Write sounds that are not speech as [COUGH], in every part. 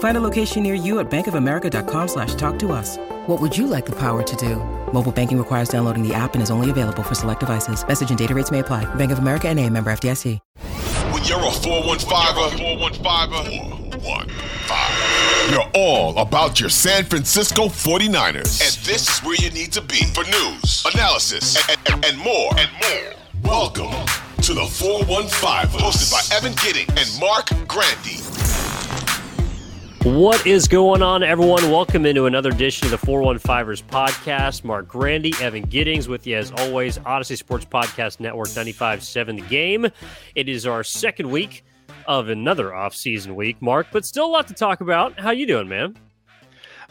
Find a location near you at bankofamerica.com slash talk to us. What would you like the power to do? Mobile banking requires downloading the app and is only available for select devices. Message and data rates may apply. Bank of America and a member FDIC. When you're a 415er, 415er, 415. You're all about your San Francisco 49ers. And this is where you need to be for news, analysis, and, and, and more. And more. Welcome to the 415, hosted by Evan Giddings and Marc Grandi. What is going on, everyone? Welcome into another edition of the 415ers podcast. Marc Grandi, Evan Giddings with you as always. Odyssey Sports Podcast Network 95.7 The Game. It is our second week of another off-season week, Marc, but still a lot to talk about. How you doing, man?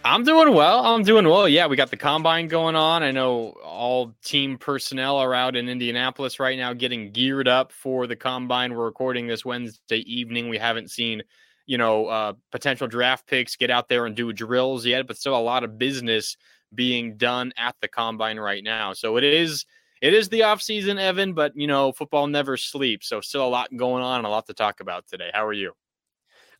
I'm doing well. I'm doing well. Yeah, we got the combine going on. I know all team personnel are out in Indianapolis right now getting geared up for the combine. We're recording this Wednesday evening. We haven't seen – you know, uh, potential draft picks get out there and do drills yet, but still a lot of business being done at the combine right now. So it is it is the off season, Evan, but you know, football never sleeps. So still a lot going on and a lot to talk about today. How are you?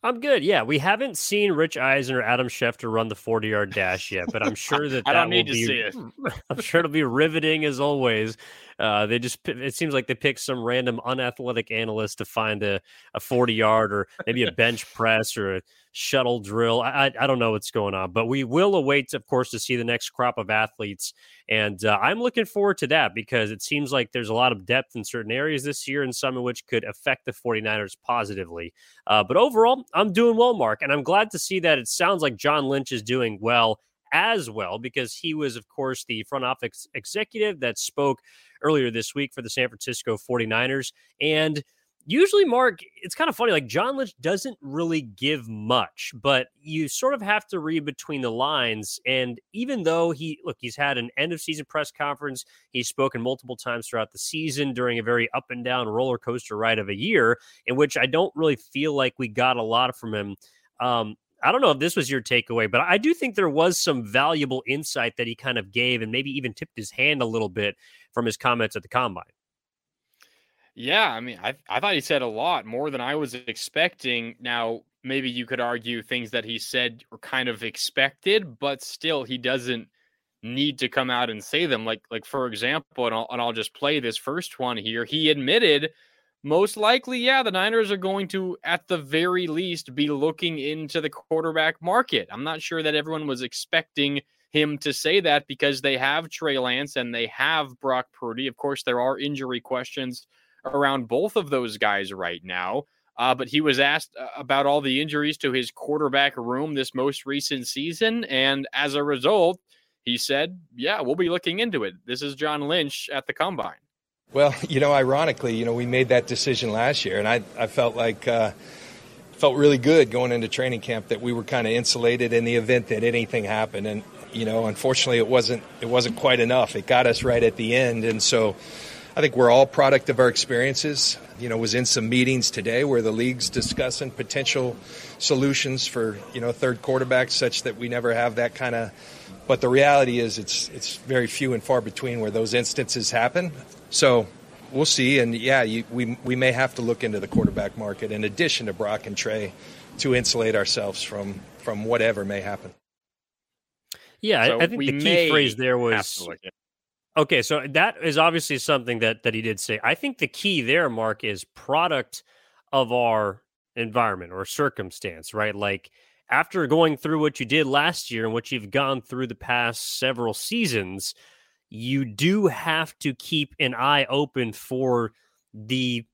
I'm good. Yeah, we haven't seen Rich Eisen or Adam Schefter run the 40 yard dash yet, but I'm sure that, [LAUGHS] I that don't need to be, see it. [LAUGHS] I'm sure it'll be riveting as always. Uh, they just it seems like they picked some random unathletic analyst to find a, a 40 yard or maybe a bench press or a shuttle drill. I, I, don't know what's going on, but we will await, of course, to see the next crop of athletes. And uh, I'm looking forward to that because it seems like there's a lot of depth in certain areas this year and some of which could affect the 49ers positively. Uh, but overall, I'm doing well, Marc, and I'm glad to see that it sounds like John Lynch is doing well as well because he was, of course, the front office executive that spoke earlier this week for the San Francisco 49ers. And usually, mark it's kind of funny. Like John Lynch doesn't really give much, but you sort of have to read between the lines. And even though he, look, he's had an end of season press conference, he's spoken multiple times throughout the season during a very up and down roller coaster ride of a year, in which I don't really feel like we got a lot from him. Um, I don't know if this was your takeaway, but I do think there was some valuable insight that he kind of gave and maybe even tipped his hand a little bit from his comments at the combine. Yeah, I mean, I I thought he said a lot more than I was expecting. Now, maybe you could argue things that he said were kind of expected, but still, he doesn't need to come out and say them. Like, like for example, and I'll, and I'll just play this first one here. He admitted, most likely, yeah, the Niners are going to, at the very least, be looking into the quarterback market. I'm not sure that everyone was expecting him to say that because they have Trey Lance and they have Brock Purdy. Of course, there are injury questions around both of those guys right now. Uh, but he was asked uh, about all the injuries to his quarterback room this most recent season. And as a result, he said, Yeah, we'll be looking into it. This is John Lynch at the combine. Well, [LAUGHS] you know, ironically, you know, we made that decision last year, and I, I felt like, uh, felt really good going into training camp that we were kind of insulated in the event that anything happened. And, you know, unfortunately, it wasn't, it wasn't quite enough. It got us right at the end. And so, I think we're all product of our experiences. You know, was in some meetings today where the league's discussing potential solutions for you know third quarterbacks, such that we never have that kind of. But the reality is, it's it's very few and far between where those instances happen. So we'll see. And yeah, you, we we may have to look into the quarterback market in addition to Brock and Trey to insulate ourselves from from whatever may happen. Yeah, So I, I think the key may phrase there have was to look at- Okay, so that is obviously something that that he did say. I think the key there, Marc, is product of our environment or circumstance, right? Like after going through what you did last year and what you've gone through the past several seasons, you do have to keep an eye open for the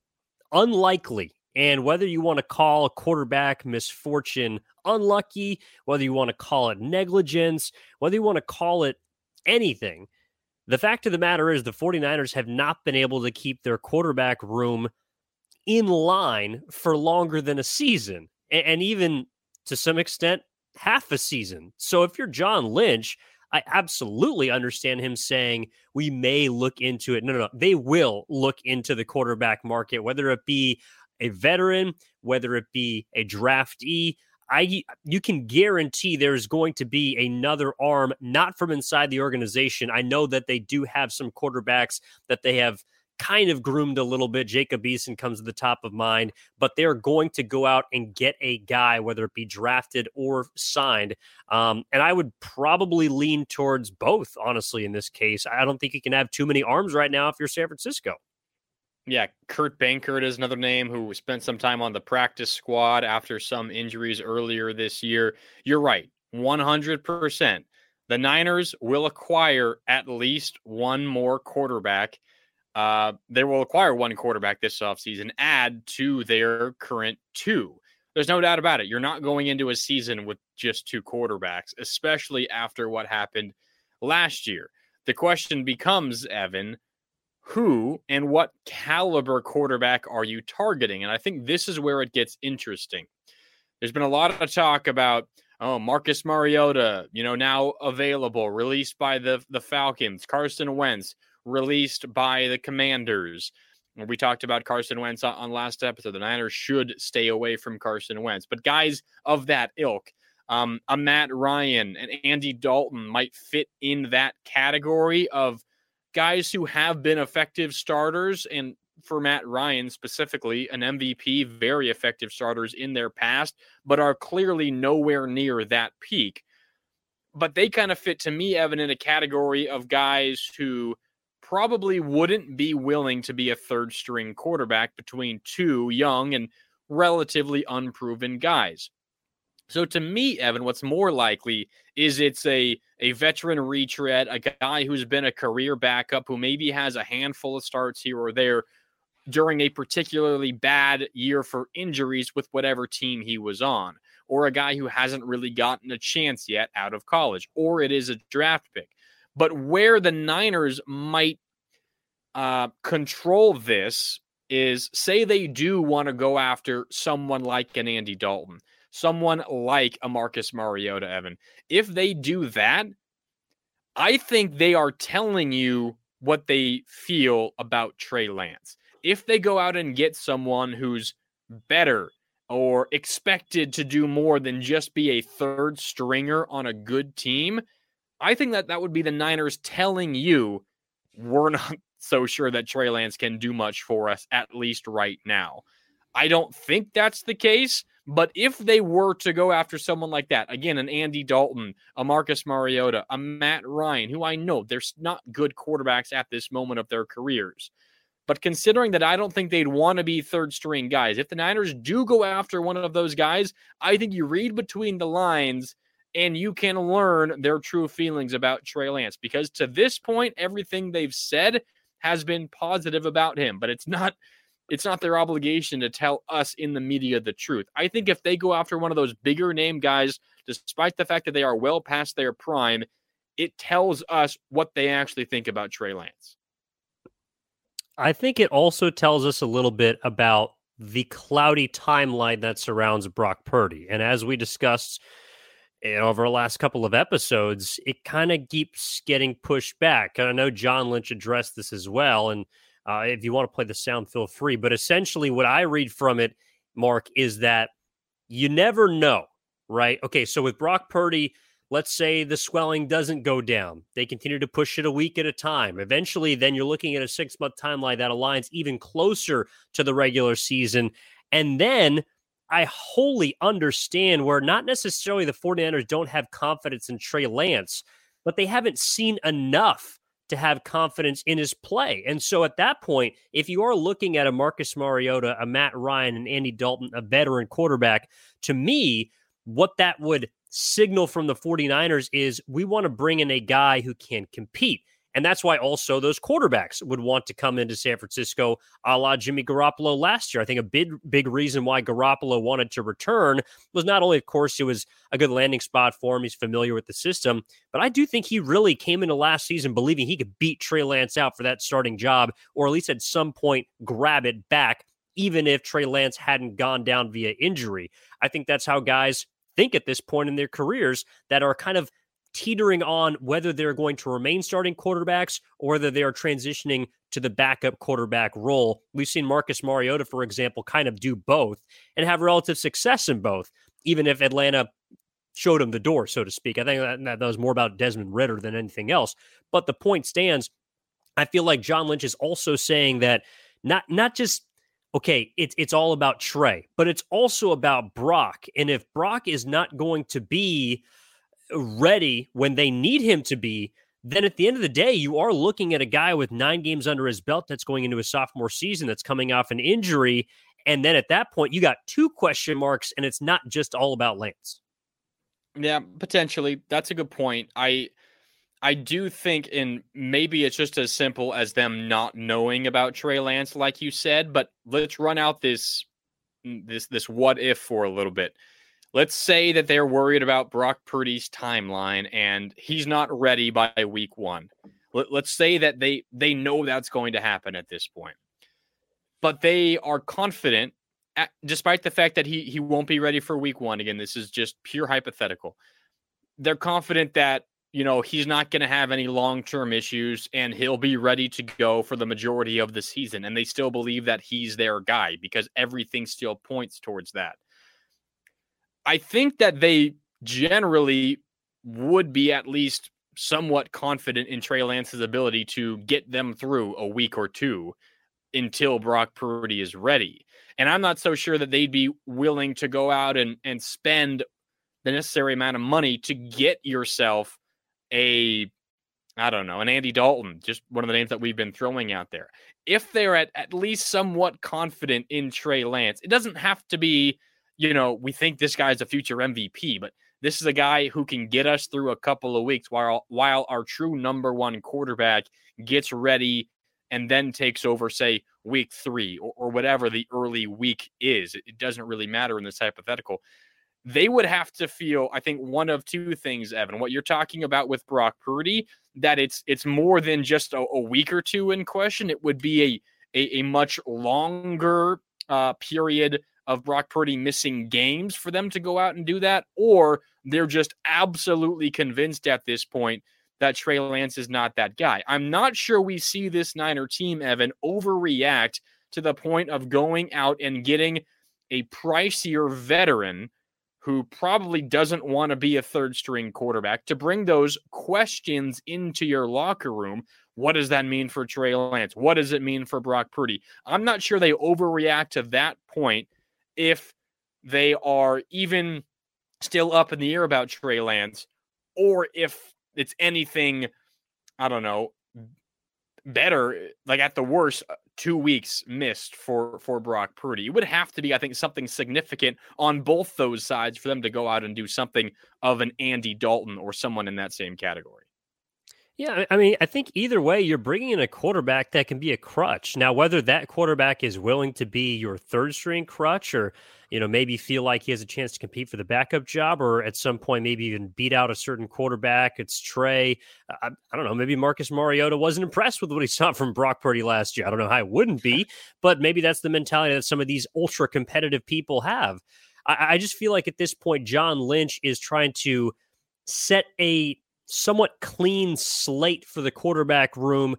unlikely. And whether you want to call a quarterback misfortune unlucky, whether you want to call it negligence, whether you want to call it anything, the fact of the matter is the 49ers have not been able to keep their quarterback room in line for longer than a season. And even to some extent, half a season. So if you're John Lynch, I absolutely understand him saying we may look into it. No, no, no. They will look into the quarterback market, whether it be a veteran, whether it be a draftee. I you can guarantee there's going to be another arm, not from inside the organization. I know that they do have some quarterbacks that they have kind of groomed a little bit. Jacob Eason comes to the top of mind, but they're going to go out and get a guy, whether it be drafted or signed. Um, and I would probably lean towards both, honestly, in this case. I don't think you can have too many arms right now if you're San Francisco. Yeah, Kurt Benkert is another name who spent some time on the practice squad after some injuries earlier this year. You're right, 100%. The Niners will acquire at least one more quarterback uh, they will acquire one quarterback this offseason, add to their current two. There's no doubt about it. You're not going into a season with just two quarterbacks, especially after what happened last year. The question becomes, Evan, who and what caliber quarterback are you targeting? And I think this is where it gets interesting. There's been a lot of talk about, oh, Marcus Mariota, you know, now available, released by the, the Falcons, Carson Wentz released by the Commanders. We talked about Carson Wentz on last episode. The Niners should stay away from Carson Wentz, but guys of that ilk, um, a Matt Ryan and Andy Dalton might fit in that category of guys who have been effective starters and for Matt Ryan specifically, an MVP, very effective starters in their past, but are clearly nowhere near that peak. But they kind of fit to me, Evan, in a category of guys who probably wouldn't be willing to be a third string quarterback between two young and relatively unproven guys. So to me, Evan, what's more likely is it's a a veteran retread, a guy who's been a career backup who maybe has a handful of starts here or there during a particularly bad year for injuries with whatever team he was on, or a guy who hasn't really gotten a chance yet out of college, or it is a draft pick. But where the Niners might uh, control this is say they do want to go after someone like an Andy Dalton, someone like a Marcus Mariota, Evan. If they do that, I think they are telling you what they feel about Trey Lance. If they go out and get someone who's better or expected to do more than just be a third stringer on a good team, I think that that would be the Niners telling you we're not [LAUGHS] so sure that Trey Lance can do much for us, at least right now. I don't think that's the case, but if they were to go after someone like that, again, an Andy Dalton, a Marcus Mariota, a Matt Ryan, who I know they're not good quarterbacks at this moment of their careers. But considering that I don't think they'd want to be third string guys, if the Niners do go after one of those guys, I think you read between the lines and you can learn their true feelings about Trey Lance because to this point, everything they've said has been positive about him, but it's not it's not their obligation to tell us in the media the truth. I think if they go after one of those bigger name guys, despite the fact that they are well past their prime, it tells us what they actually think about Trey Lance. I think it also tells us a little bit about the cloudy timeline that surrounds Brock Purdy. And as we discussed over the last couple of episodes, it kind of keeps getting pushed back. And I know John Lynch addressed this as well. And uh, if you want to play the sound, feel free. But essentially, what I read from it, Marc, is that you never know, right? Okay, so with Brock Purdy, let's say the swelling doesn't go down. They continue to push it a week at a time. Eventually, then you're looking at a six month timeline that aligns even closer to the regular season. And then I wholly understand where not necessarily the 49ers don't have confidence in Trey Lance, but they haven't seen enough to have confidence in his play. And so at that point, if you are looking at a Marcus Mariota, a Matt Ryan, and Andy Dalton, a veteran quarterback, to me, what that would signal from the 49ers is we want to bring in a guy who can compete. And that's why also those quarterbacks would want to come into San Francisco a la Jimmy Garoppolo last year. I think a big, big reason why Garoppolo wanted to return was not only, of course, it was a good landing spot for him. He's familiar with the system, but I do think he really came into last season believing he could beat Trey Lance out for that starting job, or at least at some point grab it back, even if Trey Lance hadn't gone down via injury. I think that's how guys think at this point in their careers that are kind of teetering on whether they're going to remain starting quarterbacks or whether they are transitioning to the backup quarterback role. We've seen Marcus Mariota, for example, kind of do both and have relative success in both, even if Atlanta showed him the door, so to speak. I think that, that was more about Desmond Ridder than anything else. But the point stands. I feel like John Lynch is also saying that not not just okay, it's it's all about Trey, but it's also about Brock. And if Brock is not going to be ready when they need him to be, then at the end of the day, you are looking at a guy with nine games under his belt that's going into his sophomore season that's coming off an injury. And then at that point, you got two question marks, and it's not just all about Lance. Yeah, potentially. That's a good point. I I do think and maybe it's just as simple as them not knowing about Trey Lance, like you said, but let's run out this this this what if for a little bit let's say that they're worried about Brock Purdy's timeline and he's not ready by week one. Let, us say that they they know that's going to happen at this point, but they are confident, at, despite the fact that he he won't be ready for week one. Again, this is just pure hypothetical. They're confident that you know he's not going to have any long term issues and he'll be ready to go for the majority of the season, and they still believe that he's their guy because everything still points towards that. I think that they generally would be at least somewhat confident in Trey Lance's ability to get them through a week or two until Brock Purdy is ready. And I'm not so sure that they'd be willing to go out and, and spend the necessary amount of money to get yourself a, I don't know, an Andy Dalton, just one of the names that we've been throwing out there. If they're at, at least somewhat confident in Trey Lance, it doesn't have to be you know, we think this guy's a future MVP, but this is a guy who can get us through a couple of weeks while while our true number one quarterback gets ready and then takes over, say, week three or, or whatever the early week is. It, doesn't really matter in this hypothetical. They would have to feel, I think, one of two things, Evan. What you're talking about with Brock Purdy, that it's it's more than just a, a week or two in question. It would be a a, a much longer uh, period of Brock Purdy missing games for them to go out and do that, or they're just absolutely convinced at this point that Trey Lance is not that guy. I'm not sure we see this Niner team, Evan, overreact to the point of going out and getting a pricier veteran who probably doesn't want to be a third string quarterback to bring those questions into your locker room. What does that mean for Trey Lance? What does it mean for Brock Purdy? I'm not sure they overreact to that point if they are even still up in the air about Trey Lance, or if it's anything, I don't know, better, like at the worst, uh, two weeks missed for for Brock Purdy. It would have to be, I think, something significant on both those sides for them to go out and do something of an Andy Dalton or someone in that same category. Yeah, I mean, I think either way, you're bringing in a quarterback that can be a crutch. Now, whether that quarterback is willing to be your third string crutch or, you know, maybe feel like he has a chance to compete for the backup job or at some point maybe even beat out a certain quarterback, it's Trey. I, I don't know. Maybe Marcus Mariota wasn't impressed with what he [LAUGHS] saw from Brock Purdy last year. I don't know how it wouldn't be, but maybe that's the mentality that some of these ultra competitive people have. I, I just feel like at this point, John Lynch is trying to set a somewhat clean slate for the quarterback room.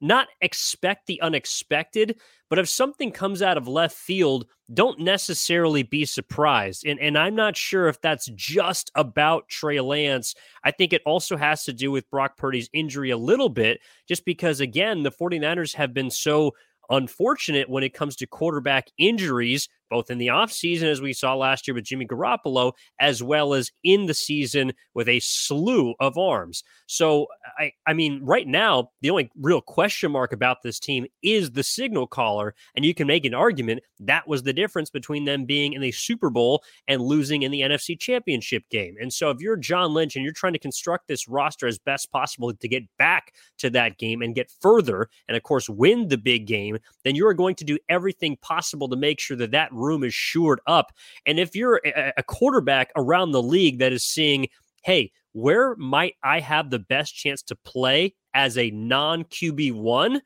Not expect the unexpected, but if something comes out of left field, don't necessarily be surprised. And, and I'm not sure if that's just about Trey Lance. I think it also has to do with Brock Purdy's injury a little bit, just because, again, the 49ers have been so unfortunate when it comes to quarterback injuries both in the offseason, as we saw last year with Jimmy Garoppolo, as well as in the season with a slew of arms. So, I, I mean, right now, the only real question mark about this team is the signal caller. And you can make an argument that was the difference between them being in the Super Bowl and losing in the NFC Championship game. And so, if you're John Lynch and you're trying to construct this roster as best possible to get back to that game and get further, and of course, win the big game, then you are going to do everything possible to make sure that that room is shored up. And if you're a quarterback around the league that is seeing, hey, where might I have the best chance to play as a non QB one?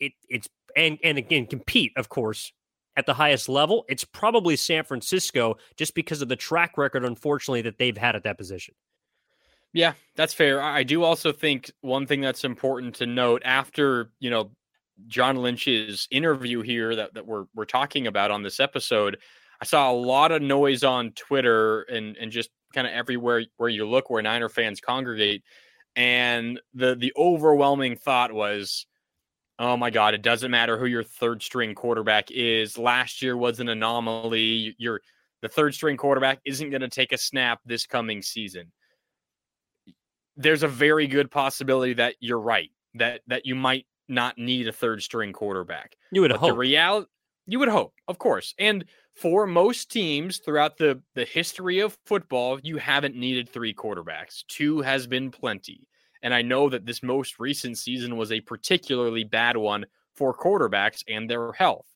It, it's and and again compete, of course, at the highest level. It's probably San Francisco just because of the track record, unfortunately, that they've had at that position. Yeah, that's fair. I do also think one thing that's important to note after, you know, John Lynch's interview here that, that we're we're talking about on this episode, I saw a lot of noise on Twitter and and just kind of everywhere where you look where Niner fans congregate. And the the overwhelming thought was, oh my God, it doesn't matter who your third string quarterback is. Last year was an anomaly. You're the third string quarterback isn't going to take a snap this coming season. There's a very good possibility that you're right. That that you might not need a third string quarterback. You would but hope. The reality, you would hope, of course. And for most teams throughout the the history of football, you haven't needed three quarterbacks. Two has been plenty. And I know that this most recent season was a particularly bad one for quarterbacks and their health.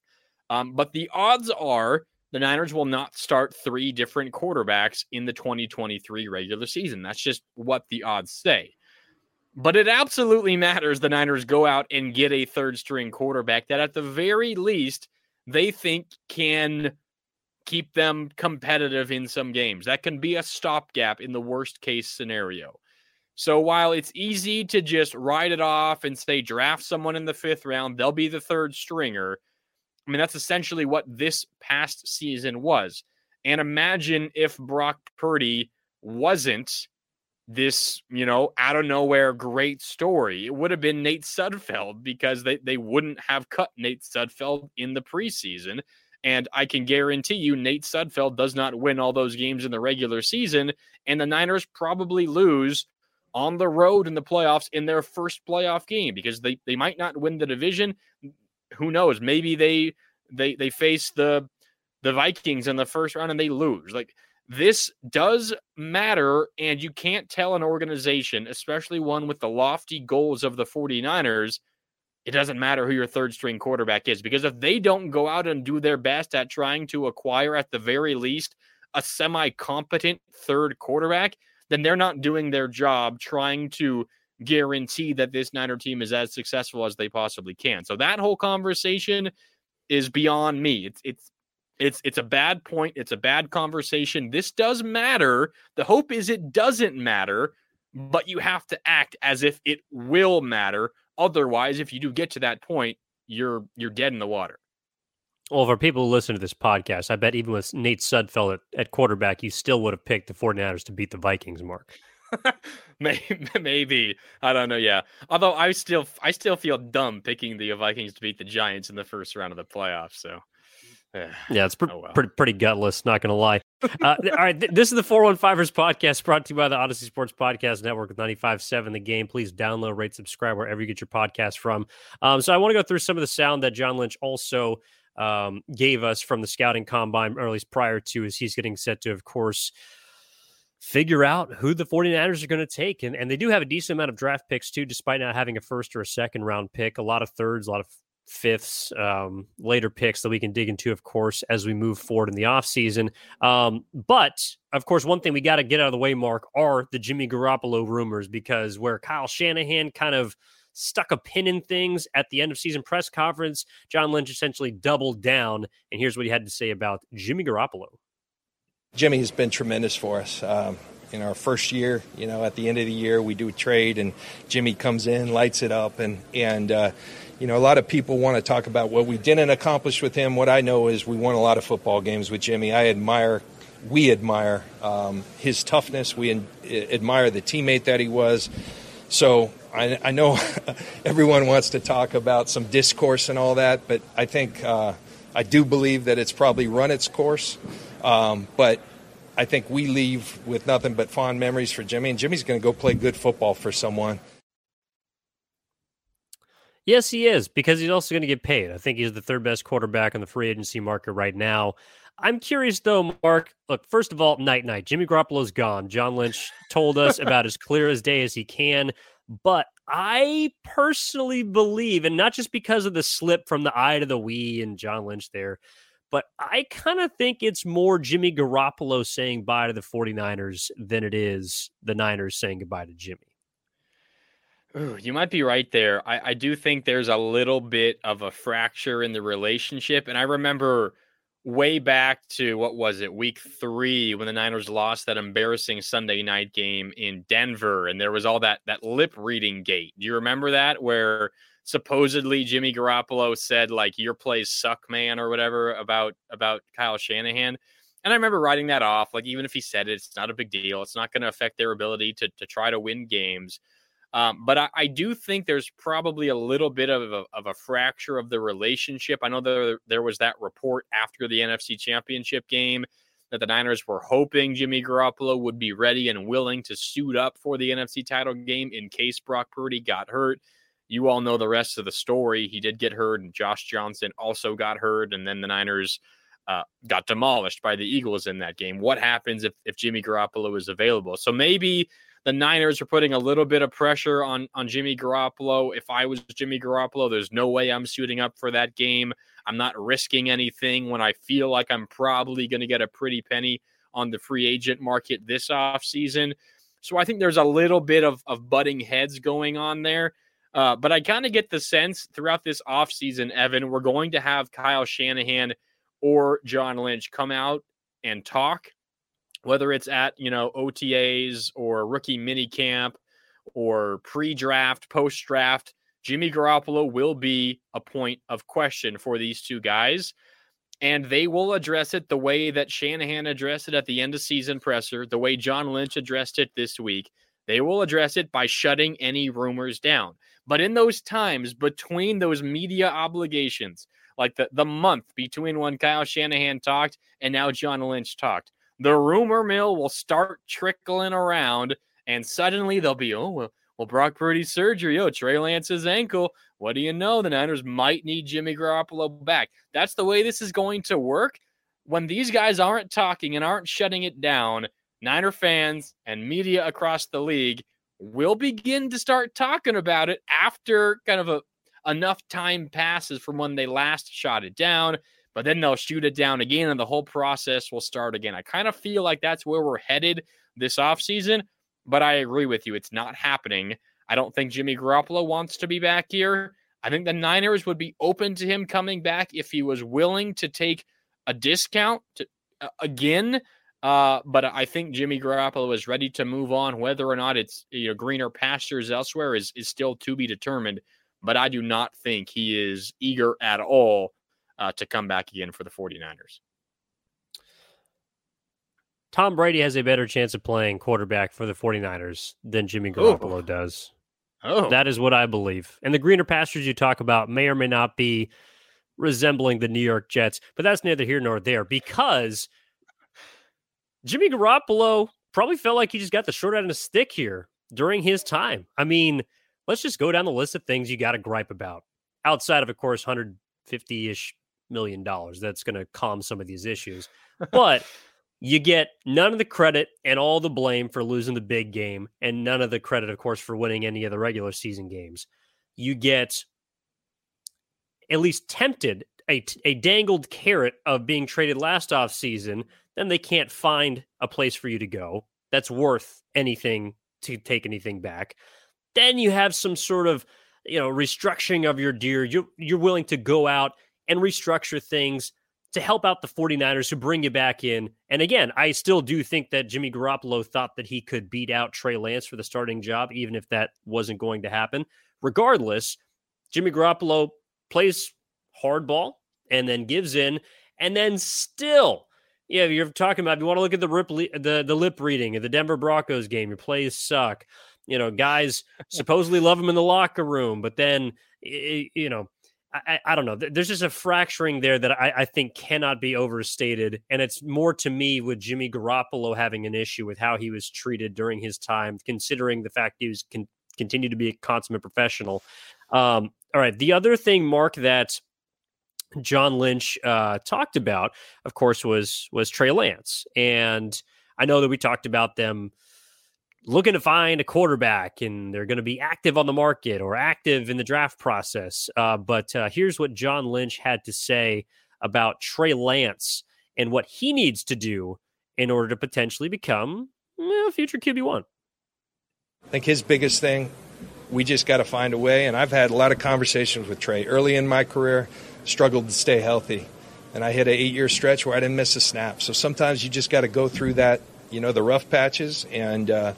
Um, but the odds are the Niners will not start three different quarterbacks in the 2023 regular season. That's just what the odds say. But it absolutely matters the Niners go out and get a third string quarterback that, at the very least, they think can keep them competitive in some games. That can be a stopgap in the worst case scenario. So while it's easy to just write it off and say draft someone in the fifth round, they'll be the third stringer. I mean, that's essentially what this past season was. And imagine if Brock Purdy wasn't this, you know, out of nowhere great story. It would have been Nate Sudfeld because they, they wouldn't have cut Nate Sudfeld in the preseason. And I can guarantee you, Nate Sudfeld does not win all those games in the regular season. And the Niners probably lose on the road in the playoffs in their first playoff game because they, they might not win the division. Who knows? Maybe they they they face the the Vikings in the first round and they lose. Like this does matter, and you can't tell an organization, especially one with the lofty goals of the 49ers, it doesn't matter who your third string quarterback is because if they don't go out and do their best at trying to acquire, at the very least, a semi competent third quarterback, then they're not doing their job trying to guarantee that this Niner team is as successful as they possibly can. So that whole conversation is beyond me. It's it's it's it's a bad point. It's a bad conversation. This does matter. The hope is it doesn't matter, but you have to act as if it will matter. Otherwise, if you do get to that point, you're you're dead in the water. Well, for people who listen to this podcast, I bet even with Nate Sudfeld at, at quarterback, you still would have picked the 49ers to beat the Vikings, Marc. [LAUGHS] Maybe I don't know. Yeah, although I still I still feel dumb picking the Vikings to beat the Giants in the first round of the playoffs. So yeah, it's oh, well. pretty pretty gutless. Not gonna lie. Uh, all right, th- this is the 415ers podcast brought to you by the Odyssey Sports Podcast Network with 95.7 The Game. Please download, rate, subscribe wherever you get your podcast from. Um, so I want to go through some of the sound that John Lynch also um, gave us from the scouting combine, or at least prior to, as he's getting set to, of course, figure out who the 49ers are going to take. And, and they do have a decent amount of draft picks, too, despite not having a first or a second round pick. A lot of thirds, a lot of fifths, um, later picks that we can dig into, of course, as we move forward in the offseason. Um, but, of course, one thing we got to get out of the way, Marc, are the Jimmy Garoppolo rumors because where Kyle Shanahan kind of – stuck a pin in things at the end of season press conference. John Lynch essentially doubled down, and here's what he had to say about Jimmy Garoppolo. Jimmy has been tremendous for us. Um, in our first year, you know, at the end of the year, we do a trade, and Jimmy comes in, lights it up, and and uh, you know, a lot of people want to talk about what we didn't accomplish with him. What I know is we won a lot of football games with Jimmy. I admire, we admire um, his toughness. We admire the teammate that he was. So I, I know [LAUGHS] everyone wants to talk about some discourse and all that, but I think uh, I do believe that it's probably run its course, um, but I think we leave with nothing but fond memories for Jimmy, and Jimmy's going to go play good football for someone. Yes, he is because he's also going to get paid. I think he's the third best quarterback on the free agency market right now. I'm curious though, Marc. Look, first of all, night night. Jimmy Garoppolo's gone. John Lynch told us [LAUGHS] about as clear as day as he can. But I personally believe, and not just because of the slip from the eye to the we and John Lynch there, but I kind of think it's more Jimmy Garoppolo saying bye to the 49ers than it is the Niners saying goodbye to Jimmy. Ooh, you might be right there. I, I do think there's a little bit of a fracture in the relationship. And I remember way back to what was it, week three, when the Niners lost that embarrassing Sunday night game in Denver, and there was all that that lip reading gate. Do you remember that? Where supposedly Jimmy Garoppolo said like your plays suck, man, or whatever about about Kyle Shanahan. And I remember writing that off. Like even if he said it, it's not a big deal. It's not going to affect their ability to to try to win games. Um, but I, I, do think there's probably a little bit of a, of a fracture of the relationship. I know there, there was that report after the NFC Championship game that the Niners were hoping Jimmy Garoppolo would be ready and willing to suit up for the NFC title game in case Brock Purdy got hurt. You all know the rest of the story. He did get hurt, and Josh Johnson also got hurt, and then the Niners uh, got demolished by the Eagles in that game. What happens if, if Jimmy Garoppolo is available? So maybe the Niners are putting a little bit of pressure on on Jimmy Garoppolo. If I was Jimmy Garoppolo, there's no way I'm suiting up for that game. I'm not risking anything when I feel like I'm probably going to get a pretty penny on the free agent market this offseason. So I think there's a little bit of, of butting heads going on there. Uh, but I kind of get the sense throughout this offseason, Evan, we're going to have Kyle Shanahan or John Lynch come out and talk whether it's at you know OTAs or rookie mini camp or pre-draft, post-draft, Jimmy Garoppolo will be a point of question for these two guys. And they will address it the way that Shanahan addressed it at the end of season presser, the way John Lynch addressed it this week. They will address it by shutting any rumors down. But in those times between those media obligations, like the, the month between when Kyle Shanahan talked and now John Lynch talked, the rumor mill will start trickling around, and suddenly they'll be, oh, well, well Brock Purdy's surgery, oh, Trey Lance's ankle. What do you know? The Niners might need Jimmy Garoppolo back. That's the way this is going to work. When these guys aren't talking and aren't shutting it down, Niner fans and media across the league will begin to start talking about it after kind of a enough time passes from when they last shot it down but then they'll shoot it down again and the whole process will start again. I kind of feel like that's where we're headed this offseason, but I agree with you. It's not happening. I don't think Jimmy Garoppolo wants to be back here. I think the Niners would be open to him coming back if he was willing to take a discount to, uh, again. Uh, but I think Jimmy Garoppolo is ready to move on. Whether or not it's you know greener pastures elsewhere is is still to be determined. But I do not think he is eager at all uh, to come back again for the 49ers. Tom Brady has a better chance of playing quarterback for the 49ers than Jimmy Garoppolo Ooh. does. Oh. That is what I believe. And the greener pastures you talk about may or may not be resembling the New York Jets, but that's neither here nor there because Jimmy Garoppolo probably felt like he just got the short end of the stick here during his time. I mean, let's just go down the list of things you got to gripe about outside of, of course, 150 ish million dollars. That's going to calm some of these issues. [LAUGHS] But you get none of the credit and all the blame for losing the big game, and none of the credit, of course, for winning any of the regular season games. You get at least tempted a, a dangled carrot of being traded last off season. Then they can't find a place for you to go that's worth anything to take anything back. Then you have some sort of you know restructuring of your deer. You you're willing to go out and restructure things to help out the 49ers who bring you back in. And again, I still do think that Jimmy Garoppolo thought that he could beat out Trey Lance for the starting job, even if that wasn't going to happen. Regardless, Jimmy Garoppolo plays hardball and then gives in, and then still, yeah, you're talking about. If you want to look at the rip, the the lip reading of the Denver Broncos game. Your plays suck. You know, guys [LAUGHS] supposedly love him in the locker room, but then you know I, I, don't know. There's just a fracturing there that I, I, think cannot be overstated. And it's more to me with Jimmy Garoppolo having an issue with how he was treated during his time, considering the fact he was con- continued to be a consummate professional. Um, all right. The other thing, Marc, that John Lynch uh, talked about, of course, was was Trey Lance. And I know that we talked about them looking to find a quarterback and they're going to be active on the market or active in the draft process. Uh, but uh, here's what John Lynch had to say about Trey Lance and what he needs to do in order to potentially become a future QB1. I think his biggest thing, we just got to find a way. And I've had a lot of conversations with Trey early in my career, struggled to stay healthy. And I hit an eight year stretch where I didn't miss a snap. So sometimes you just got to go through that you know the rough patches and uh,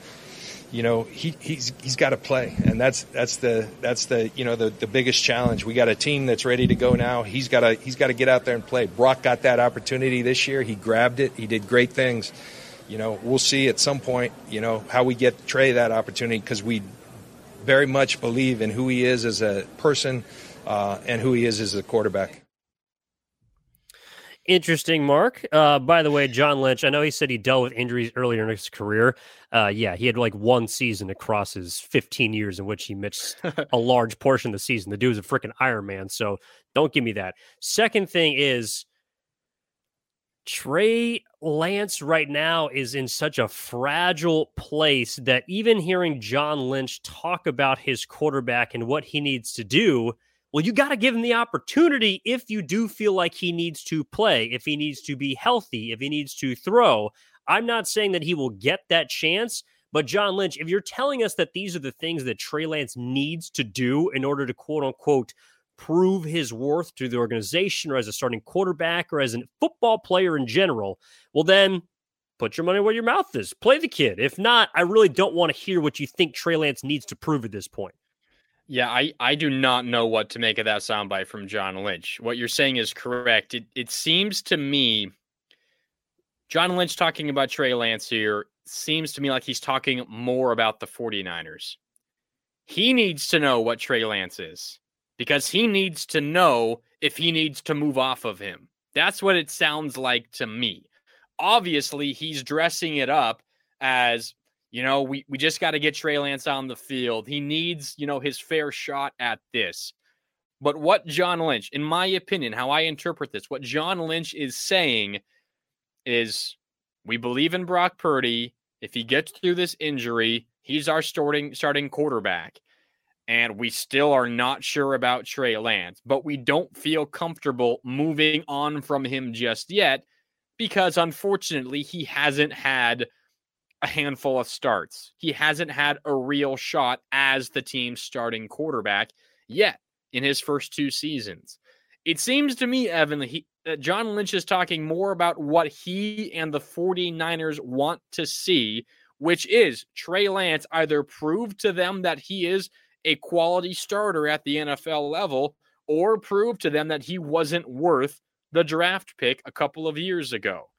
you know he, he's he's got to play. And that's that's the that's the you know the, the biggest challenge. We got a team that's ready to go now. He's got to he's got to get out there and play. Brock got that opportunity this year. He grabbed it. He did great things. You know we'll see at some point you know how we get trey that opportunity because we very much believe in who he is as a person uh, and who he is as a quarterback Interesting, Marc. Uh, by the way, John Lynch, I know he said he dealt with injuries earlier in his career. Uh, yeah, he had like one season across his 15 years in which he missed [LAUGHS] a large portion of the season. The dude was a freaking Iron Man, so don't give me that. Second thing is Trey Lance right now is in such a fragile place that even hearing John Lynch talk about his quarterback and what he needs to do – well, you got to give him the opportunity if you do feel like he needs to play, if he needs to be healthy, if he needs to throw. I'm not saying that he will get that chance, but John Lynch, if you're telling us that these are the things that Trey Lance needs to do in order to quote unquote prove his worth to the organization or as a starting quarterback or as a football player in general, well, then put your money where your mouth is. Play the kid. If not, I really don't want to hear what you think Trey Lance needs to prove at this point. Yeah, I, I do not know what to make of that soundbite from John Lynch. What you're saying is correct. It it seems to me John Lynch talking about Trey Lance here seems to me like he's talking more about the 49ers. He needs to know what Trey Lance is because he needs to know if he needs to move off of him. That's what it sounds like to me. Obviously, he's dressing it up as you know, we, we just got to get Trey Lance on the field. He needs, you know, his fair shot at this. But what John Lynch, in my opinion, how I interpret this, what John Lynch is saying is we believe in Brock Purdy. If he gets through this injury, he's our starting starting quarterback. And we still are not sure about Trey Lance, but we don't feel comfortable moving on from him just yet because unfortunately he hasn't had – a handful of starts. He hasn't had a real shot as the team's starting quarterback yet in his first two seasons. It seems to me, Evan, that, he, that John Lynch is talking more about what he and the 49ers want to see, which is Trey Lance either prove to them that he is a quality starter at the NFL level or prove to them that he wasn't worth the draft pick a couple of years ago.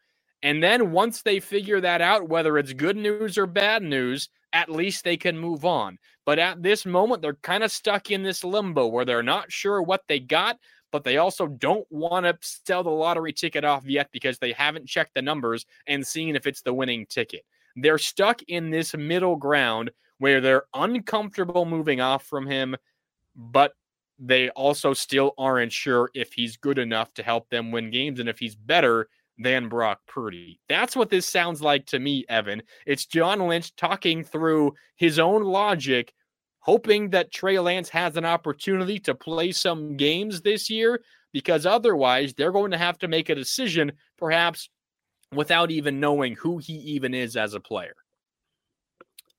And then once they figure that out, whether it's good news or bad news, at least they can move on. But at this moment, they're kind of stuck in this limbo where they're not sure what they got, but they also don't want to sell the lottery ticket off yet because they haven't checked the numbers and seen if it's the winning ticket. They're stuck in this middle ground where they're uncomfortable moving off from him, but they also still aren't sure if he's good enough to help them win games and if he's better than Brock Purdy. That's what this sounds like to me, Evan. It's John Lynch talking through his own logic, hoping that Trey Lance has an opportunity to play some games this year, because otherwise they're going to have to make a decision, perhaps without even knowing who he even is as a player.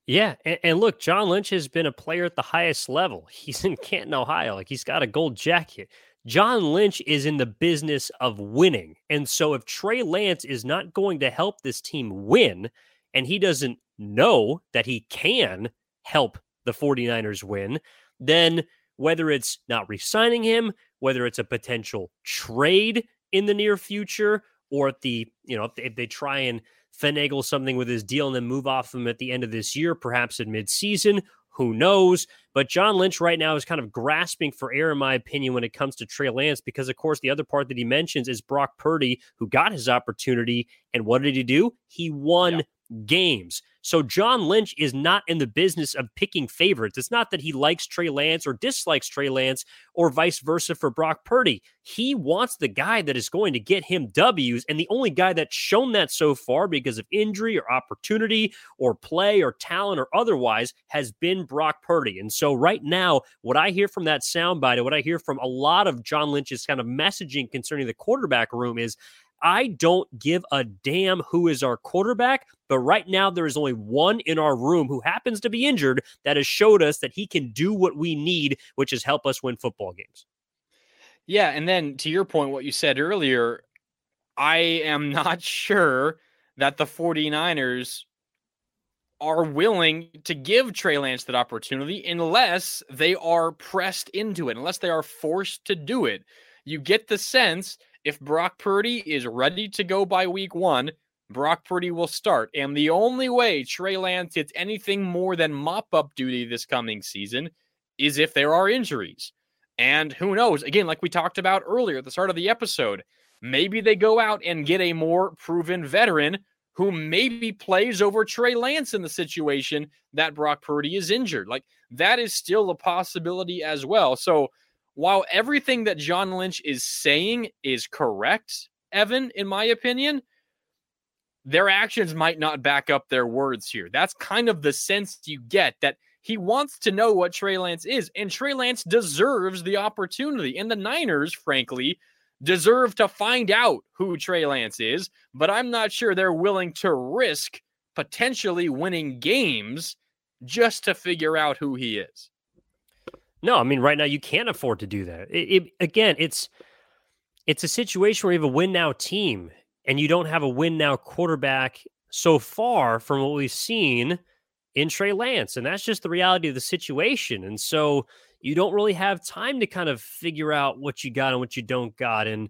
Yeah, and, and, look, John Lynch has been a player at the highest level. He's in Canton, Ohio. Like he's got a gold jacket. John Lynch is in the business of winning. And so if Trey Lance is not going to help this team win, and he doesn't know that he can help the 49ers win, then whether it's not re-signing him, whether it's a potential trade in the near future, or if the, you know, if they, if they try and finagle something with his deal and then move off him at the end of this year, perhaps in midseason, who knows? But John Lynch right now is kind of grasping for air, in my opinion, when it comes to Trey Lance, because of course the other part that he mentions is Brock Purdy, who got his opportunity. And what did he do? He won yeah games. So John Lynch is not in the business of picking favorites. It's not that he likes Trey Lance or dislikes Trey Lance or vice versa for Brock Purdy. He wants the guy that is going to get him W's. And the only guy that's shown that so far because of injury or opportunity or play or talent or otherwise has been Brock Purdy. And so right now, what I hear from that soundbite and what I hear from a lot of John Lynch's kind of messaging concerning the quarterback room is I don't give a damn who is our quarterback, but right now there is only one in our room who happens to be injured that has showed us that he can do what we need, which is help us win football games. Yeah, and then to your point what you said earlier, I am [LAUGHS] not sure that the 49ers are willing to give Trey Lance that opportunity unless they are pressed into it, unless they are forced to do it. You get the sense if Brock Purdy is ready to go by week one, Brock Purdy will start. And the only way Trey Lance gets anything more than mop up duty this coming season is if there are injuries. And who knows? Again, like we talked about earlier at the start of the episode, maybe they go out and get a more proven veteran who maybe plays over Trey Lance in the situation that Brock Purdy is injured. Like that is still a possibility as well. So while everything that John Lynch is saying is correct, Evan, in my opinion, their actions might not back up their words here. That's kind of the sense you get that he wants to know what Trey Lance is, and Trey Lance deserves the opportunity. And the Niners, frankly, deserve to find out who Trey Lance is, but I'm not sure they're willing to risk potentially winning games just to figure out who he is. No, I mean right now you can't afford to do that. It, it, again, it's it's a situation where you have a win now team and you don't have a win now quarterback so far from what we've seen in Trey Lance, and that's just the reality of the situation. And so you don't really have time to kind of figure out what you got and what you don't got. And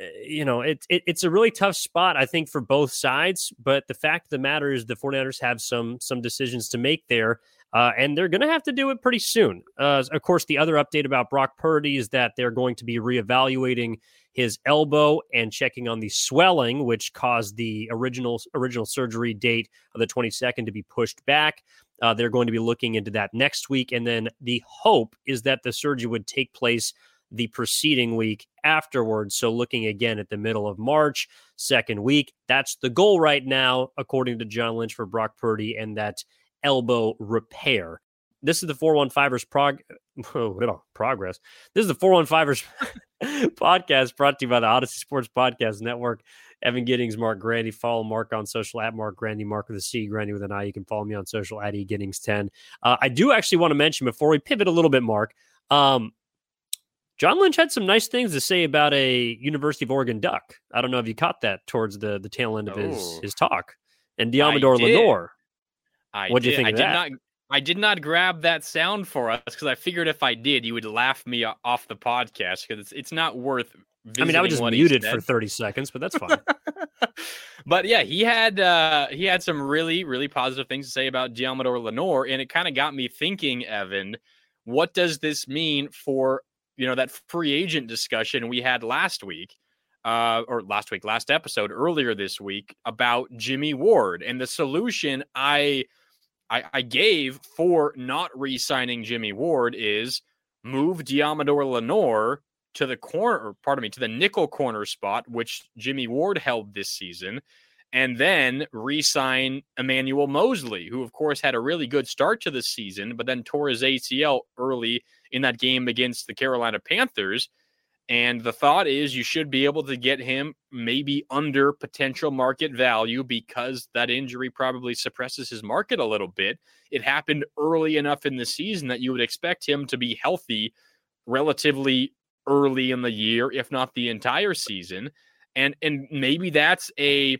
eh, you know, it, it, it's a really tough spot, I think, for both sides. But the fact of the matter is the 49ers have some some decisions to make there. Uh, and they're going to have to do it pretty soon. Uh, of course, the other update about Brock Purdy is that they're going to be reevaluating his elbow and checking on the swelling, which caused the original original surgery date of the 22nd to be pushed back. Uh, they're going to be looking into that next week, and then the hope is that the surgery would take place the preceding week afterwards. So, looking again at the middle of March, second week, that's the goal right now, according to John Lynch for Brock Purdy, and that elbow repair. This is the 415ers prog- [LAUGHS] oh, progress. This is the 415ers [LAUGHS] podcast brought to you by the Odyssey Sports Podcast Network. Evan Giddings, Marc Grandi. Follow Marc on social at Marc Grandi, Marc with a C, Grandi with an I. You can follow me on social at E Giddings 10. Uh, I do actually want to mention before we pivot a little bit, Marc. Um, John Lynch had some nice things to say about a University of Oregon Duck. I don't know if you caught that towards the the tail end of his oh. his talk. And Deommodore Lenoir what do you think? I did not. I did not grab that sound for us because I figured if I did, you would laugh me off the podcast because it's, it's not worth. I mean, I was just muted for thirty seconds, but that's [LAUGHS] fine. but yeah, he had uh, he had some really really positive things to say about Deommodore Lenoir, and it kind of got me thinking, Evan, what does this mean for you know that free agent discussion we had last week? Uh, or last week, last episode, earlier this week about Jimmy Ward and the solution I I, I gave for not re-signing Jimmy Ward is move Deommodore Lenoir to the corner, or pardon me, to the nickel corner spot, which Jimmy Ward held this season, and then re-sign Emmanuel Moseley, who of course had a really good start to the season, but then tore his ACL early in that game against the Carolina Panthers. And the thought is you should be able to get him maybe under potential market value because that injury probably suppresses his market a little bit. It happened early enough in the season that you would expect him to be healthy relatively early in the year, if not the entire season. And and maybe that's a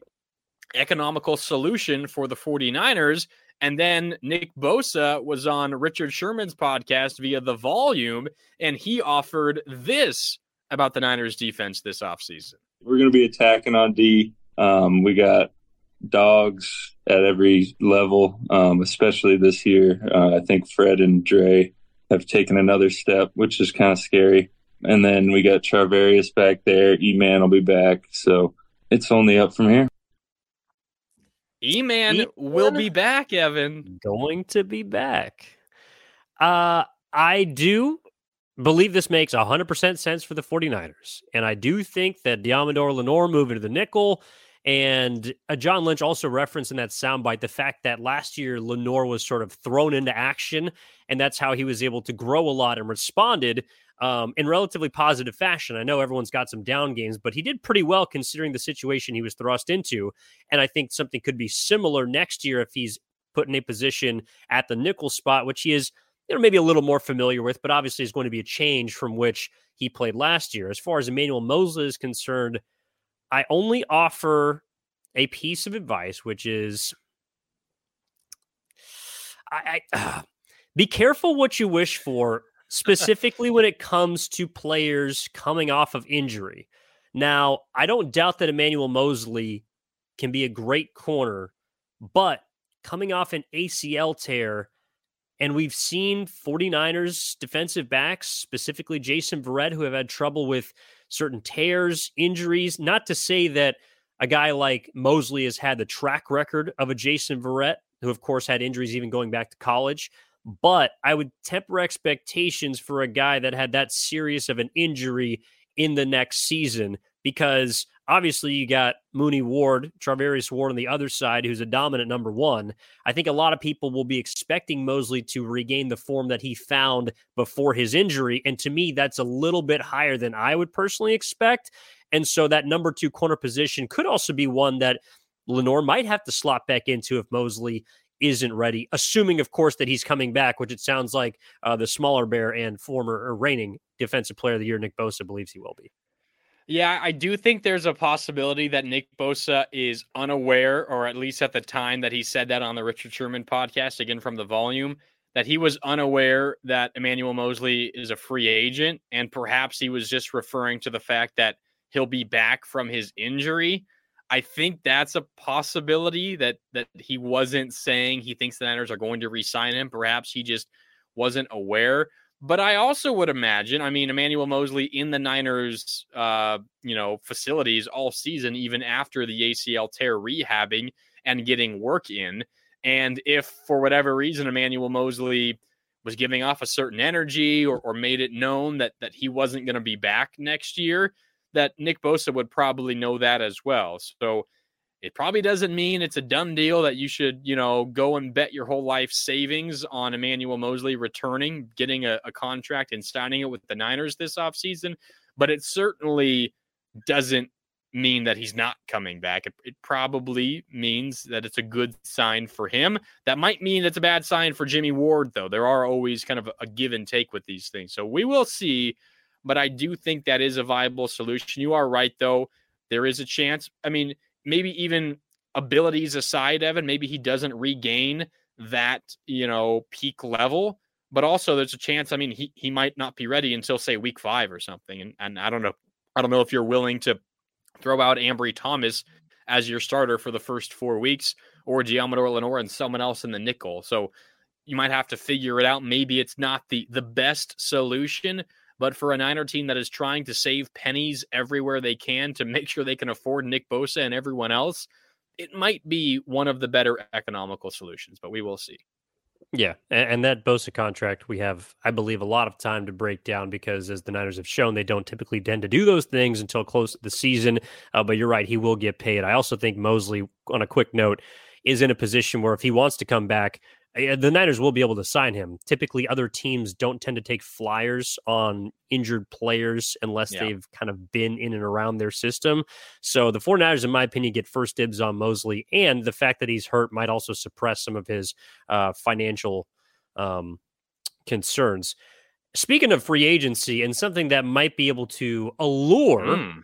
economical solution for the 49ers. And then Nick Bosa was on Richard Sherman's podcast via the volume, and he offered this about the Niners defense this offseason? We're going to be attacking on D. Um, we got dogs at every level, um, especially this year. Uh, I think Fred and Dre have taken another step, which is kind of scary. And then we got Charvarius back there. E-Man will be back. So it's only up from here. E-Man will be back, Evan. Going to be back. Uh, I do believe this makes 100% sense for the 49ers. And I do think that Deommodore Lenoir moving to the nickel and uh, John Lynch also referenced in that soundbite the fact that last year Lenoir was sort of thrown into action, and that's how he was able to grow a lot and responded um, in relatively positive fashion. I know everyone's got some down games, but he did pretty well considering the situation he was thrust into. And I think something could be similar next year if he's put in a position at the nickel spot, which he is you know, maybe a little more familiar with, but obviously is going to be a change from which he played last year. As far as Emmanuel Moseley is concerned, I only offer a piece of advice, which is I, I uh, [SIGHS] be careful what you wish for, specifically when it comes to players coming off of injury. Now, I don't doubt that Emmanuel Moseley can be a great corner, but coming off an ACL tear, and we've seen 49ers defensive backs, specifically Jason Verrett, who have had trouble with certain tears, injuries. Not to say that a guy like Moseley has had the track record of a Jason Verrett, who, of course, had injuries even going back to college. But I would temper expectations for a guy that had that serious of an injury in the next season because obviously you got Mooney Ward, Charvarius Ward on the other side, who's a dominant number one. I think a lot of people will be expecting Moseley to regain the form that he found before his injury. And to me, that's a little bit higher than I would personally expect. And so that number two corner position could also be one that Lenoir might have to slot back into if Moseley isn't ready, assuming, of course, that he's coming back, which it sounds like uh, the smaller bear and former or reigning defensive player of the year, Nick Bosa, believes he will be. Yeah, I do think there's a possibility that Nick Bosa is unaware, or at least at the time that he said that on the Richard Sherman podcast, again from the volume, that he was unaware that Emmanuel Moseley is a free agent. And perhaps he was just referring to the fact that he'll be back from his injury. I think that's a possibility that that he wasn't saying he thinks the Niners are going to re-sign him. Perhaps he just wasn't aware. But I also would imagine, I mean, Emmanuel Moseley in the Niners, uh, you know, facilities all season, even after the ACL tear rehabbing and getting work in. And if for whatever reason Emmanuel Moseley was giving off a certain energy or, or made it known that that he wasn't going to be back next year, that Nick Bosa would probably know that as well. So it probably doesn't mean it's a done deal that you should, you know, go and bet your whole life savings on Emmanuel Moseley returning, getting a, a contract and signing it with the Niners this offseason. But it certainly doesn't mean that he's not coming back. It, it, probably means that it's a good sign for him. That might mean it's a bad sign for Jimmy Ward, though. There are always kind of a give and take with these things. So we will see. But I do think that is a viable solution. You are right, though. There is a chance. I mean, maybe even abilities aside, Evan, maybe he doesn't regain that, you know, peak level. But also there's a chance, I mean, he, he might not be ready until say week five or something. And and I don't know. I don't know if you're willing to throw out Ambry Thomas as your starter for the first four weeks or Deommodore Lenoir and someone else in the nickel. So you might have to figure it out. Maybe it's not the the best solution, but for a Niner team that is trying to save pennies everywhere they can to make sure they can afford Nick Bosa and everyone else, it might be one of the better economical solutions, but we will see. Yeah, and, that Bosa contract, we have, I believe, a lot of time to break down because, as the Niners have shown, they don't typically tend to do those things until close to the season. Uh, but you're right, he will get paid. I also think Moseley, on a quick note, is in a position where if he wants to come back, the Niners will be able to sign him. Typically, other teams don't tend to take flyers on injured players unless yeah. they've kind of been in and around their system. So the 49ers, in my opinion, get first dibs on Moseley. And the fact that he's hurt might also suppress some of his uh, financial um, concerns. Speaking of free agency and something that might be able to allure. Mm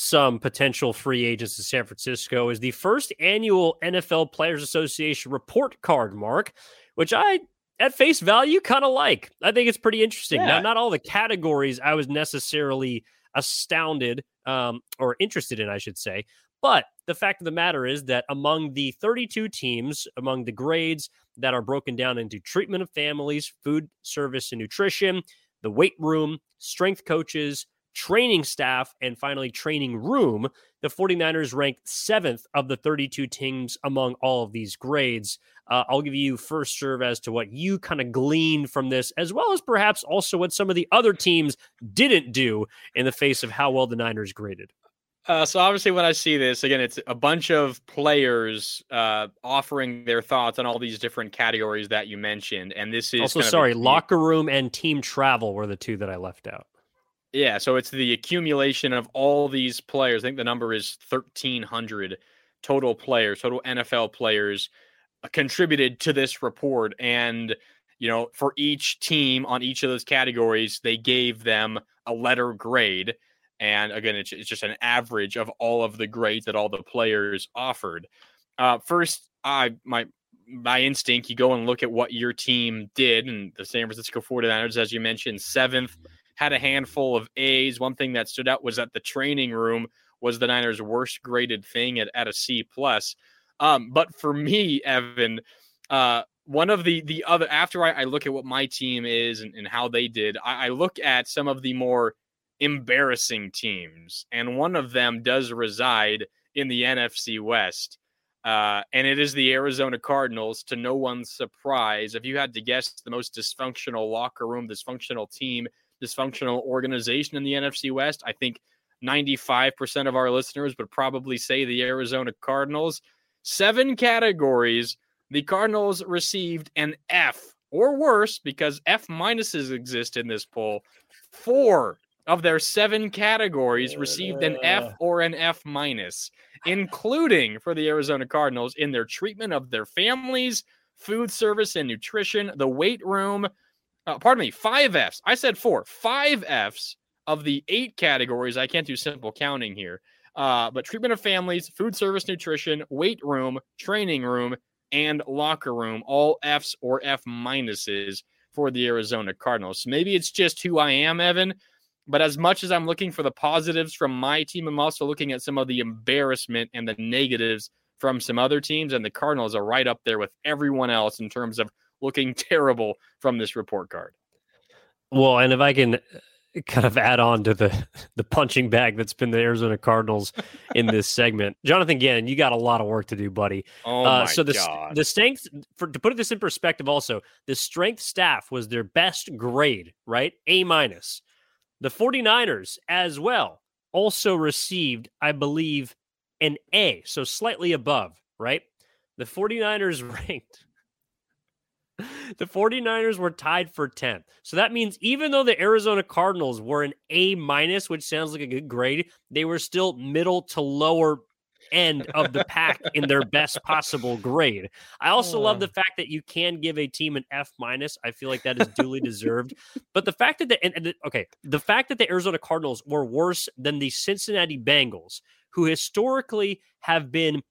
some potential free agents to San Francisco is the first annual NFL Players Association report card, Marc, which I, at face value, kind of like. I think it's pretty interesting. Yeah. Now, not all the categories I was necessarily astounded um, or interested in, I should say. But the fact of the matter is that among the 32 teams, among the grades that are broken down into treatment of families, food service and nutrition, the weight room, strength coaches, training staff, and finally training room, the 49ers ranked seventh of the 32 teams among all of these grades. Uh, I'll give you first serve as to what you kind of gleaned from this, as well as perhaps also what some of the other teams didn't do in the face of how well the Niners graded. Uh, so obviously, when I see this again, it's a bunch of players uh, offering their thoughts on all these different categories that you mentioned, and this is also sorry, locker room and team travel were the two that I left out. Yeah, so it's the accumulation of all these players. I think the number is 1,300 total players, total NFL players uh, contributed to this report. And, you know, for each team on each of those categories, they gave them a letter grade. And again, it's, just an average of all of the grades that all the players offered. Uh, first, I my by instinct, you go and look at what your team did, and the San Francisco 49ers, as you mentioned, seventh had a handful of A's. One thing that stood out was that the training room was the Niners' worst graded thing at, at a C plus. Um, but for me, Evan, uh, one of the the other after I, I, look at what my team is and, and how they did, I, I, look at some of the more embarrassing teams, and one of them does reside in the NFC West. Uh, and it is the Arizona Cardinals, to no one's surprise. If you had to guess the most dysfunctional locker room, dysfunctional team dysfunctional organization in the NFC West. I think 95% of our listeners would probably say the Arizona Cardinals. Seven categories. The Cardinals received an F or worse because F minuses exist in this poll. Four of their seven categories received an F uh. or an F minus, including for the Arizona Cardinals in their treatment of their families, food service and nutrition, the weight room, uh, pardon me, five Fs. I said four, five Fs of the eight categories. I can't do simple counting here. Uh, but treatment of families, food service, nutrition, weight room, training room, and locker room, all Fs or F minuses for the Arizona Cardinals. Maybe it's just who I am, Evan. But as much as I'm looking for the positives from my team, I'm also looking at some of the embarrassment and the negatives from some other teams. And the Cardinals are right up there with everyone else in terms of looking [LAUGHS] terrible from this report card. Well, and if I can uh, kind of add on to the [LAUGHS] the punching bag that's been the Arizona Cardinals in this [LAUGHS] segment, Jonathan Gannon, you got a lot of work to do, buddy. Oh uh, so the God. the strength for to put this in perspective, also the strength staff was their best grade, right? A minus. The 49ers as well also received, I believe, an A, so slightly above, right? The 49ers ranked the 49ers were tied for 10th. So that means even though the Arizona Cardinals were an A minus, which sounds like a good grade, they were still middle to lower end of the pack in their [LAUGHS] best possible grade. I also love the oh. fact that you can give a team an F minus. I feel like that is duly deserved. But the fact that the, and, and, okay, the fact that the Arizona Cardinals were worse than the Cincinnati Bengals, who historically have been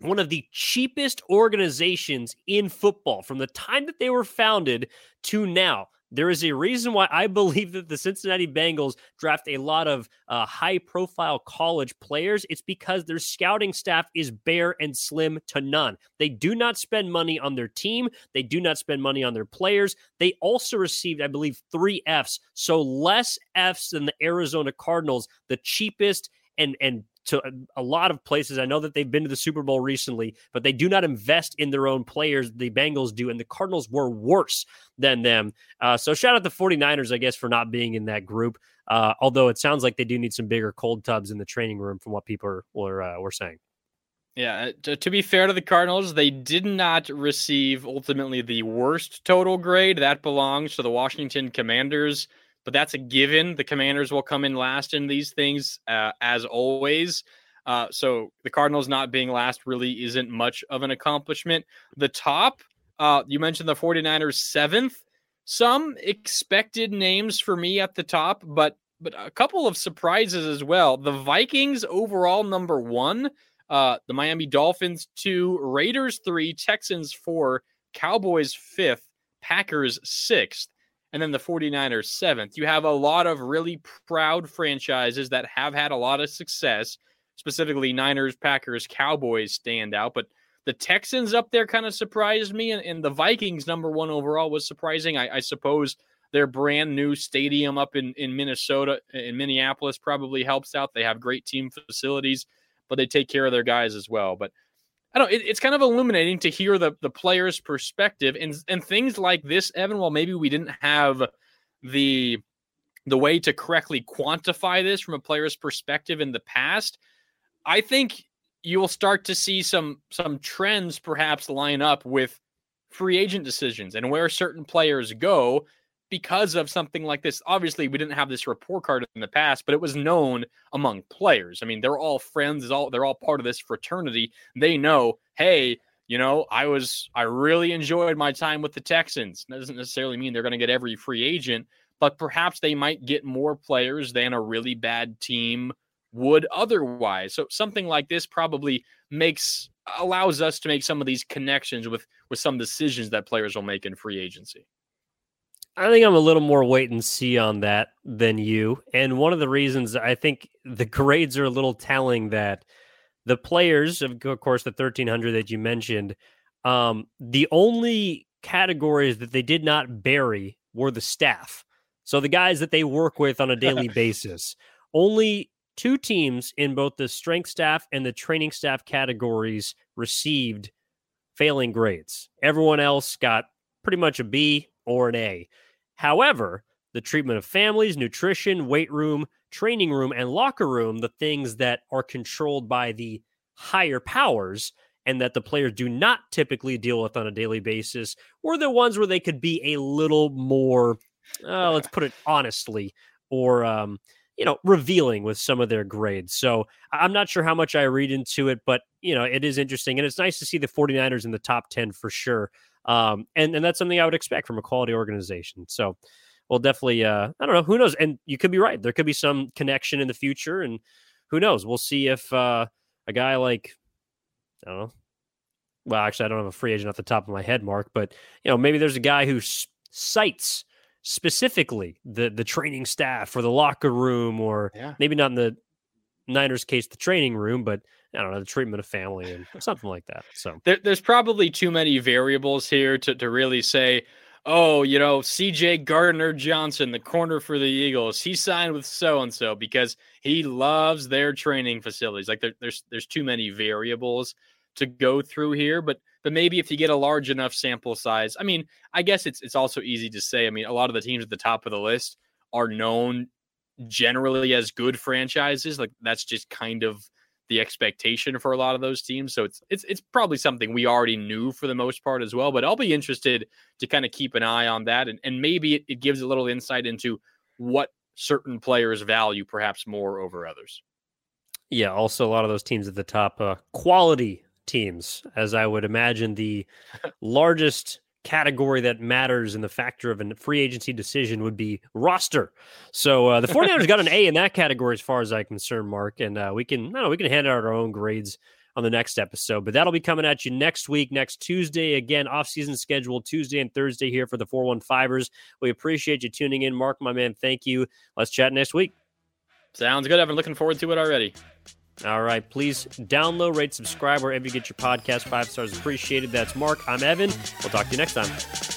one of the cheapest organizations in football from the time that they were founded to now. There is a reason why I [LAUGHS] believe that the Cincinnati Bengals draft a lot of uh, high profile college players. It's because their scouting staff is bare and slim to none. They do not spend money on their team, they do not spend money on their players. They also received, I believe, three Fs. So less Fs than the Arizona Cardinals, the cheapest and and to a, lot of places. I know that they've been to the Super Bowl recently, but they do not invest in their own players. The Bengals do, and the Cardinals were worse than them. Uh, so shout out the 49ers, I guess, for not being in that group. Uh, although it sounds like they do need some bigger cold tubs in the training room from what people were, uh, were saying. Yeah, uh, to, to, be fair to the Cardinals, they did not receive ultimately the worst total grade. That belongs to the Washington Commanders but that's a given. The Commanders will come in last in these things, uh, as always. Uh, so the Cardinals not being last really isn't much of an accomplishment. The top, uh, you mentioned the 49ers seventh. Some expected names for me at the top, but but a couple of surprises as well. The Vikings overall number one, uh, the Miami Dolphins two, Raiders three, Texans four, Cowboys fifth, Packers sixth and then the 49ers seventh. You have a lot of really proud franchises that have had a lot of success, specifically Niners, Packers, Cowboys stand out, but the Texans up there kind of surprised me, and, and, the Vikings number one overall was surprising. I, I, suppose their brand new stadium up in, in Minnesota, in Minneapolis, probably helps out. They have great team facilities, but they take care of their guys as well. But I don't. It, it's kind of illuminating to hear the the players' perspective and and things like this, Evan. While maybe we didn't have the the way to correctly quantify this from a player's perspective in the past, I think you will start to see some some trends perhaps line up with free agent decisions and where certain players go because of something like this. Obviously, we didn't have this report card in the past, but it was known among players. I mean, they're all friends, all they're all part of this fraternity. They know, hey, you know, I was I really enjoyed my time with the Texans. That doesn't necessarily mean they're going to get every free agent, but perhaps they might get more players than a really bad team would otherwise. So something like this probably makes allows us to make some of these connections with with some decisions that players will make in free agency. I think I'm a little more wait and see on that than you. And one of the reasons I think the grades are a little telling that the players, of course, the 1300 that you mentioned, um, the only categories that they did not bury were the staff. So the guys that they work with on a daily [LAUGHS] basis. Only two teams in both the strength staff and the training staff categories received failing grades. Everyone else got pretty much a B or an A. However, the treatment of families, nutrition, weight room, training room, and locker room, the things that are controlled by the higher powers and that the players do not typically deal with on a daily basis, were the ones where they could be a little more, uh, let's put it honestly, or um, you know, revealing with some of their grades. So I'm not sure how much I read into it, but, you know, it is interesting. And it's nice to see the 49ers in the top 10 for sure. Um, and, and that's something I would expect from a quality organization. So we'll definitely, uh, I don't know, who knows? And you could be right. There could be some connection in the future. And who knows? We'll see if uh, a guy like, I don't know, well, actually, I don't have a free agent off the top of my head, Marc, but, you know, maybe there's a guy who cites specifically the the training staff or the locker room or yeah. maybe not in the Niners case the training room but I don't know the treatment of family and something like that so there, there's probably too many variables here to, to really say oh you know CJ Gardner Johnson the corner for the Eagles he signed with so and so because he loves their training facilities like there, there's there's too many variables to go through here but but maybe if you get a large enough sample size, I mean, I guess it's it's also easy to say. I mean, a lot of the teams at the top of the list are known generally as good franchises. Like that's just kind of the expectation for a lot of those teams. So it's it's it's probably something we already knew for the most part as well. But I'll be interested to kind of keep an eye on that, and and maybe it, it gives a little insight into what certain players value perhaps more over others. Yeah, also a lot of those teams at the top, uh, quality teams, as I would imagine the [LAUGHS] largest category that matters in the factor of a free agency decision would be roster. So uh, the 49ers got an A in that category as far as I'm concerned, Marc. And uh, we can, know, we can hand out our own grades on the next episode. But that'll be coming at you next week, next Tuesday. Again, off-season schedule Tuesday and Thursday here for the 415ers. We appreciate you tuning in. Marc, my man, thank you. Let's chat next week. Sounds good, Evan. Looking forward to it already. All right. Please download, rate, subscribe wherever you get your podcast. Five stars appreciated. That's Marc. I'm Evan. We'll talk to you next time.